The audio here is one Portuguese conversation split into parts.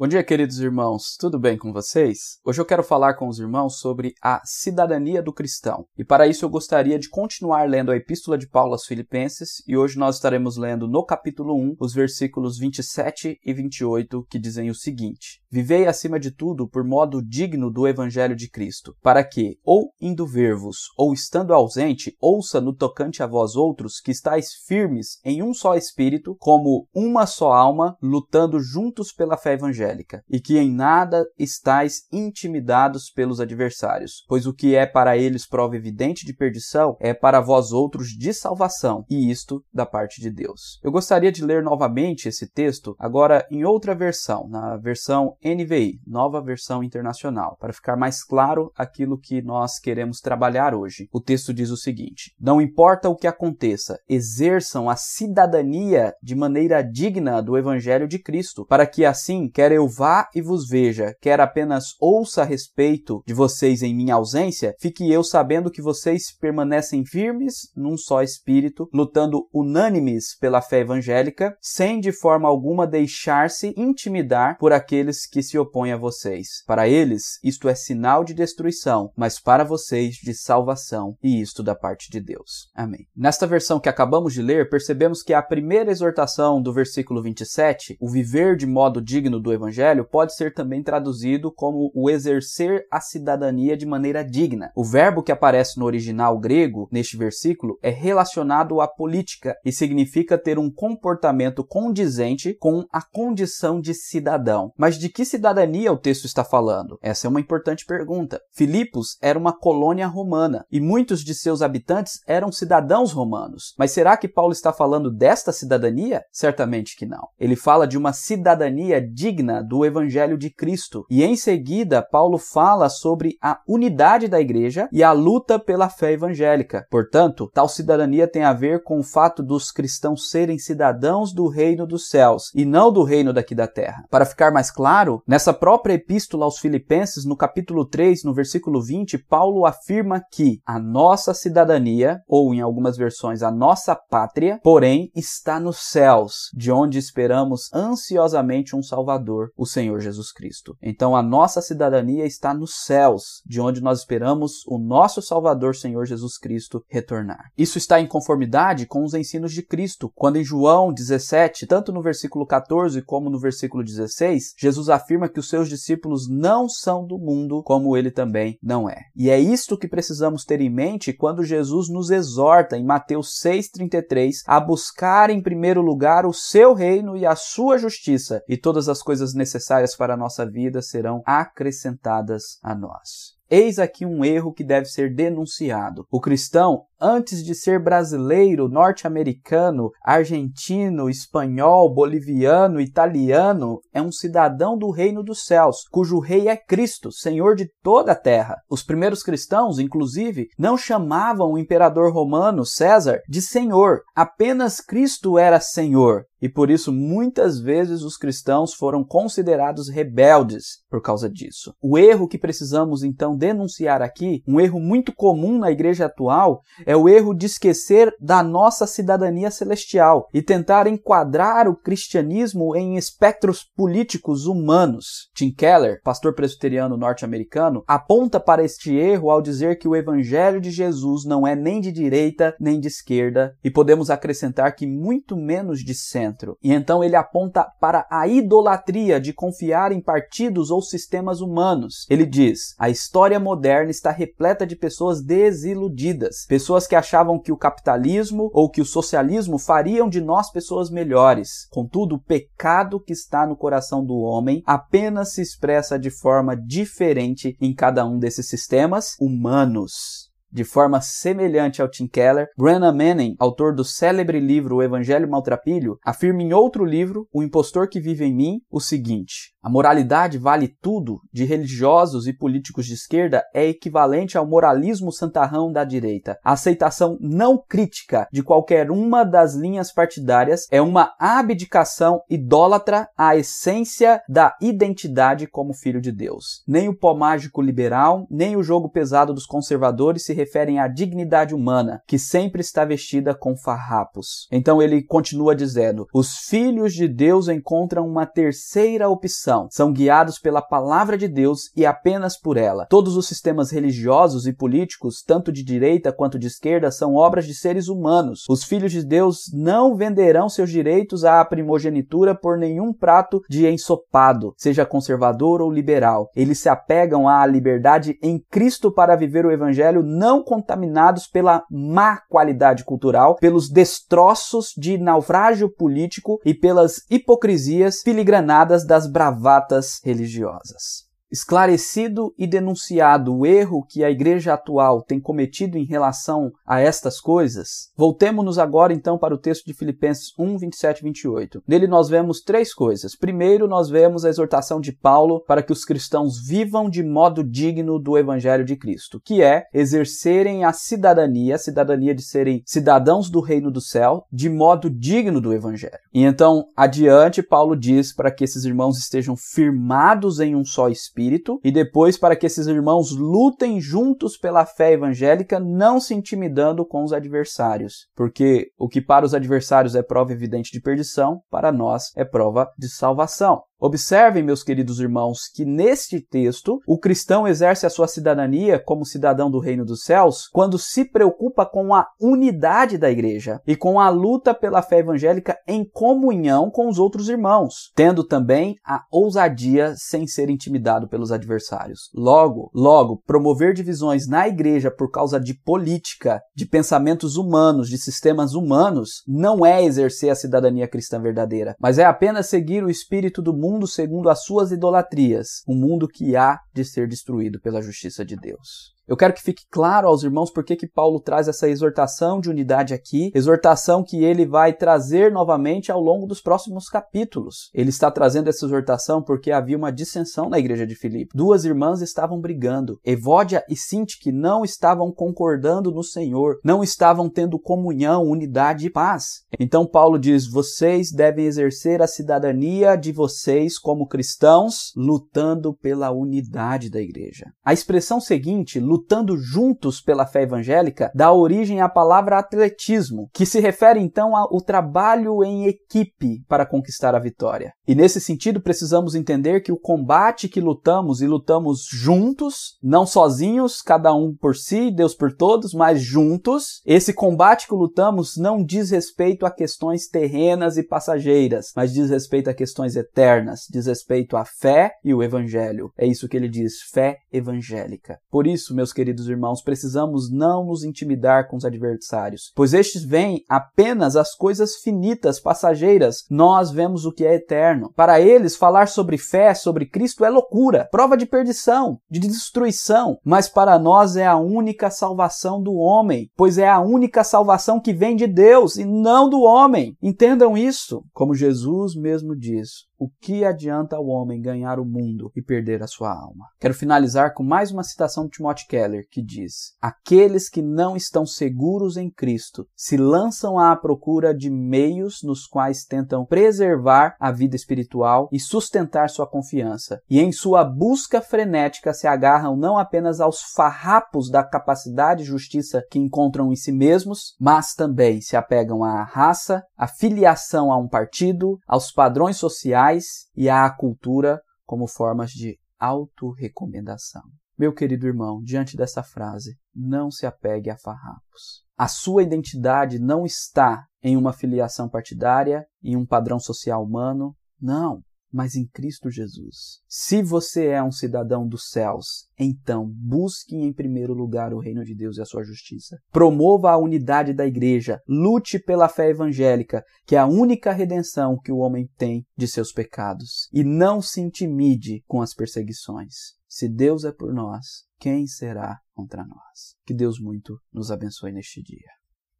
Bom dia, queridos irmãos. Tudo bem com vocês? Hoje eu quero falar com os irmãos sobre a cidadania do cristão. E para isso eu gostaria de continuar lendo a Epístola de Paulo aos Filipenses, e hoje nós estaremos lendo no capítulo 1, os versículos 27 e 28, que dizem o seguinte: Vivei acima de tudo por modo digno do evangelho de Cristo, para que, ou indo ver-vos, ou estando ausente, ouça no tocante a vós outros que estáis firmes em um só espírito, como uma só alma, lutando juntos pela fé evangélica evangélica, e que em nada estáis intimidados pelos adversários, pois o que é para eles prova evidente de perdição é para vós outros de salvação, e isto da parte de Deus. Eu gostaria de ler novamente esse texto, agora em outra versão, na versão NVI, nova versão internacional, para ficar mais claro aquilo que nós queremos trabalhar hoje. O texto diz o seguinte: Não importa o que aconteça, exerçam a cidadania de maneira digna do evangelho de Cristo, para que assim, quer eu vá e vos veja, quer apenas ouça a respeito de vocês em minha ausência, fique eu sabendo que vocês permanecem firmes num só espírito, lutando unânimes pela fé evangélica, sem de forma alguma deixar-se intimidar por aqueles que se opõem a vocês. Para eles, isto é sinal de destruição, mas para vocês de salvação, e isto da parte de Deus. Amém. Nesta versão que acabamos de ler, percebemos que a primeira exortação do versículo 27, o viver de modo digno do evangelho, evangelho pode ser também traduzido como o exercer a cidadania de maneira digna. O verbo que aparece no original grego neste versículo é relacionado à política e significa ter um comportamento condizente com a condição de cidadão. Mas de que cidadania o texto está falando? Essa é uma importante pergunta. Filipos era uma colônia romana e muitos de seus habitantes eram cidadãos romanos. Mas será que Paulo está falando desta cidadania? Certamente que não. Ele fala de uma cidadania digna do Evangelho de Cristo. E em seguida, Paulo fala sobre a unidade da igreja e a luta pela fé evangélica. Portanto, tal cidadania tem a ver com o fato dos cristãos serem cidadãos do reino dos céus e não do reino daqui da terra. Para ficar mais claro, nessa própria epístola aos Filipenses, no capítulo 3, no versículo 20, Paulo afirma que a nossa cidadania, ou em algumas versões, a nossa pátria, porém, está nos céus, de onde esperamos ansiosamente um Salvador o Senhor Jesus Cristo. Então a nossa cidadania está nos céus, de onde nós esperamos o nosso Salvador, Senhor Jesus Cristo, retornar. Isso está em conformidade com os ensinos de Cristo, quando em João 17, tanto no versículo 14 como no versículo 16, Jesus afirma que os seus discípulos não são do mundo, como ele também não é. E é isto que precisamos ter em mente quando Jesus nos exorta em Mateus 6:33 a buscar em primeiro lugar o seu reino e a sua justiça, e todas as coisas necessárias para a nossa vida serão acrescentadas a nós. Eis aqui um erro que deve ser denunciado. O cristão, antes de ser brasileiro, norte-americano, argentino, espanhol, boliviano, italiano, é um cidadão do reino dos céus, cujo rei é Cristo, Senhor de toda a terra. Os primeiros cristãos, inclusive, não chamavam o imperador romano César de Senhor, apenas Cristo era Senhor. E por isso muitas vezes os cristãos foram considerados rebeldes por causa disso. O erro que precisamos então denunciar aqui, um erro muito comum na igreja atual, é o erro de esquecer da nossa cidadania celestial e tentar enquadrar o cristianismo em espectros políticos humanos. Tim Keller, pastor presbiteriano norte-americano, aponta para este erro ao dizer que o evangelho de Jesus não é nem de direita nem de esquerda e podemos acrescentar que muito menos de centro. E então ele aponta para a idolatria de confiar em partidos ou sistemas humanos. Ele diz: a história moderna está repleta de pessoas desiludidas, pessoas que achavam que o capitalismo ou que o socialismo fariam de nós pessoas melhores. Contudo, o pecado que está no coração do homem apenas se expressa de forma diferente em cada um desses sistemas humanos. De forma semelhante ao Tim Keller, Brennan Manning, autor do célebre livro O Evangelho Maltrapilho, afirma em outro livro, O Impostor que Vive em Mim, o seguinte: A moralidade vale tudo de religiosos e políticos de esquerda é equivalente ao moralismo santarrão da direita. A aceitação não crítica de qualquer uma das linhas partidárias é uma abdicação idólatra à essência da identidade como filho de Deus. Nem o pó mágico liberal, nem o jogo pesado dos conservadores se referem à dignidade humana, que sempre está vestida com farrapos. Então ele continua dizendo: os filhos de Deus encontram uma terceira opção, são guiados pela palavra de Deus e apenas por ela. Todos os sistemas religiosos e políticos, tanto de direita quanto de esquerda, são obras de seres humanos. Os filhos de Deus não venderão seus direitos à primogenitura por nenhum prato de ensopado, seja conservador ou liberal. Eles se apegam à liberdade em Cristo para viver o evangelho não contaminados pela má qualidade cultural, pelos destroços de naufrágio político e pelas hipocrisias filigranadas das bravatas religiosas esclarecido e denunciado o erro que a igreja atual tem cometido em relação a estas coisas, voltemos-nos agora então para o texto de Filipenses 1, 27 e 28. Nele nós vemos três coisas. Primeiro, nós vemos a exortação de Paulo para que os cristãos vivam de modo digno do evangelho de Cristo, que é exercerem a cidadania, a cidadania de serem cidadãos do reino do céu, de modo digno do evangelho. E então, adiante, Paulo diz para que esses irmãos estejam firmados em um só espírito Espírito, e depois para que esses irmãos lutem juntos pela fé evangélica, não se intimidando com os adversários. Porque o que para os adversários é prova evidente de perdição, para nós é prova de salvação. Observem, meus queridos irmãos, que neste texto o cristão exerce a sua cidadania como cidadão do reino dos céus quando se preocupa com a unidade da igreja e com a luta pela fé evangélica em comunhão com os outros irmãos, tendo também a ousadia sem ser intimidado pelos adversários. Logo, logo, promover divisões na igreja por causa de política, de pensamentos humanos, de sistemas humanos, não é exercer a cidadania cristã verdadeira, mas é apenas seguir o espírito do mundo mundo segundo as suas idolatrias, um mundo que há de ser destruído pela justiça de Deus. Eu quero que fique claro aos irmãos por que Paulo traz essa exortação de unidade aqui, exortação que ele vai trazer novamente ao longo dos próximos capítulos. Ele está trazendo essa exortação porque havia uma dissensão na igreja de Filipe. Duas irmãs estavam brigando. Evódia e Sintique não estavam concordando no Senhor, não estavam tendo comunhão, unidade e paz. Então Paulo diz: vocês devem exercer a cidadania de vocês como cristãos, lutando pela unidade da igreja. A expressão seguinte, lutando juntos pela fé evangélica, dá origem à palavra atletismo, que se refere então ao trabalho em equipe para conquistar a vitória. E nesse sentido, precisamos entender que o combate que lutamos e lutamos juntos, não sozinhos, cada um por si, Deus por todos, mas juntos, esse combate que lutamos não diz respeito a questões terrenas e passageiras, mas diz respeito a questões eternas, diz respeito à fé e o evangelho. É isso que ele diz, fé evangélica. Por isso, meus meus queridos irmãos, precisamos não nos intimidar com os adversários, pois estes veem apenas as coisas finitas, passageiras. Nós vemos o que é eterno. Para eles, falar sobre fé, sobre Cristo é loucura, prova de perdição, de destruição, mas para nós é a única salvação do homem, pois é a única salvação que vem de Deus e não do homem. Entendam isso, como Jesus mesmo diz. O que adianta ao homem ganhar o mundo e perder a sua alma? Quero finalizar com mais uma citação de Timothy Keller, que diz: Aqueles que não estão seguros em Cristo se lançam à procura de meios nos quais tentam preservar a vida espiritual e sustentar sua confiança, e em sua busca frenética se agarram não apenas aos farrapos da capacidade e justiça que encontram em si mesmos, mas também se apegam à raça, à filiação a um partido, aos padrões sociais e à cultura como formas de autorrecomendação. Meu querido irmão, diante dessa frase, não se apegue a farrapos. A sua identidade não está em uma filiação partidária, em um padrão social humano. Não mas em Cristo Jesus. Se você é um cidadão dos céus, então busque em primeiro lugar o reino de Deus e a sua justiça. Promova a unidade da igreja, lute pela fé evangélica, que é a única redenção que o homem tem de seus pecados, e não se intimide com as perseguições. Se Deus é por nós, quem será contra nós? Que Deus muito nos abençoe neste dia.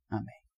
Amém.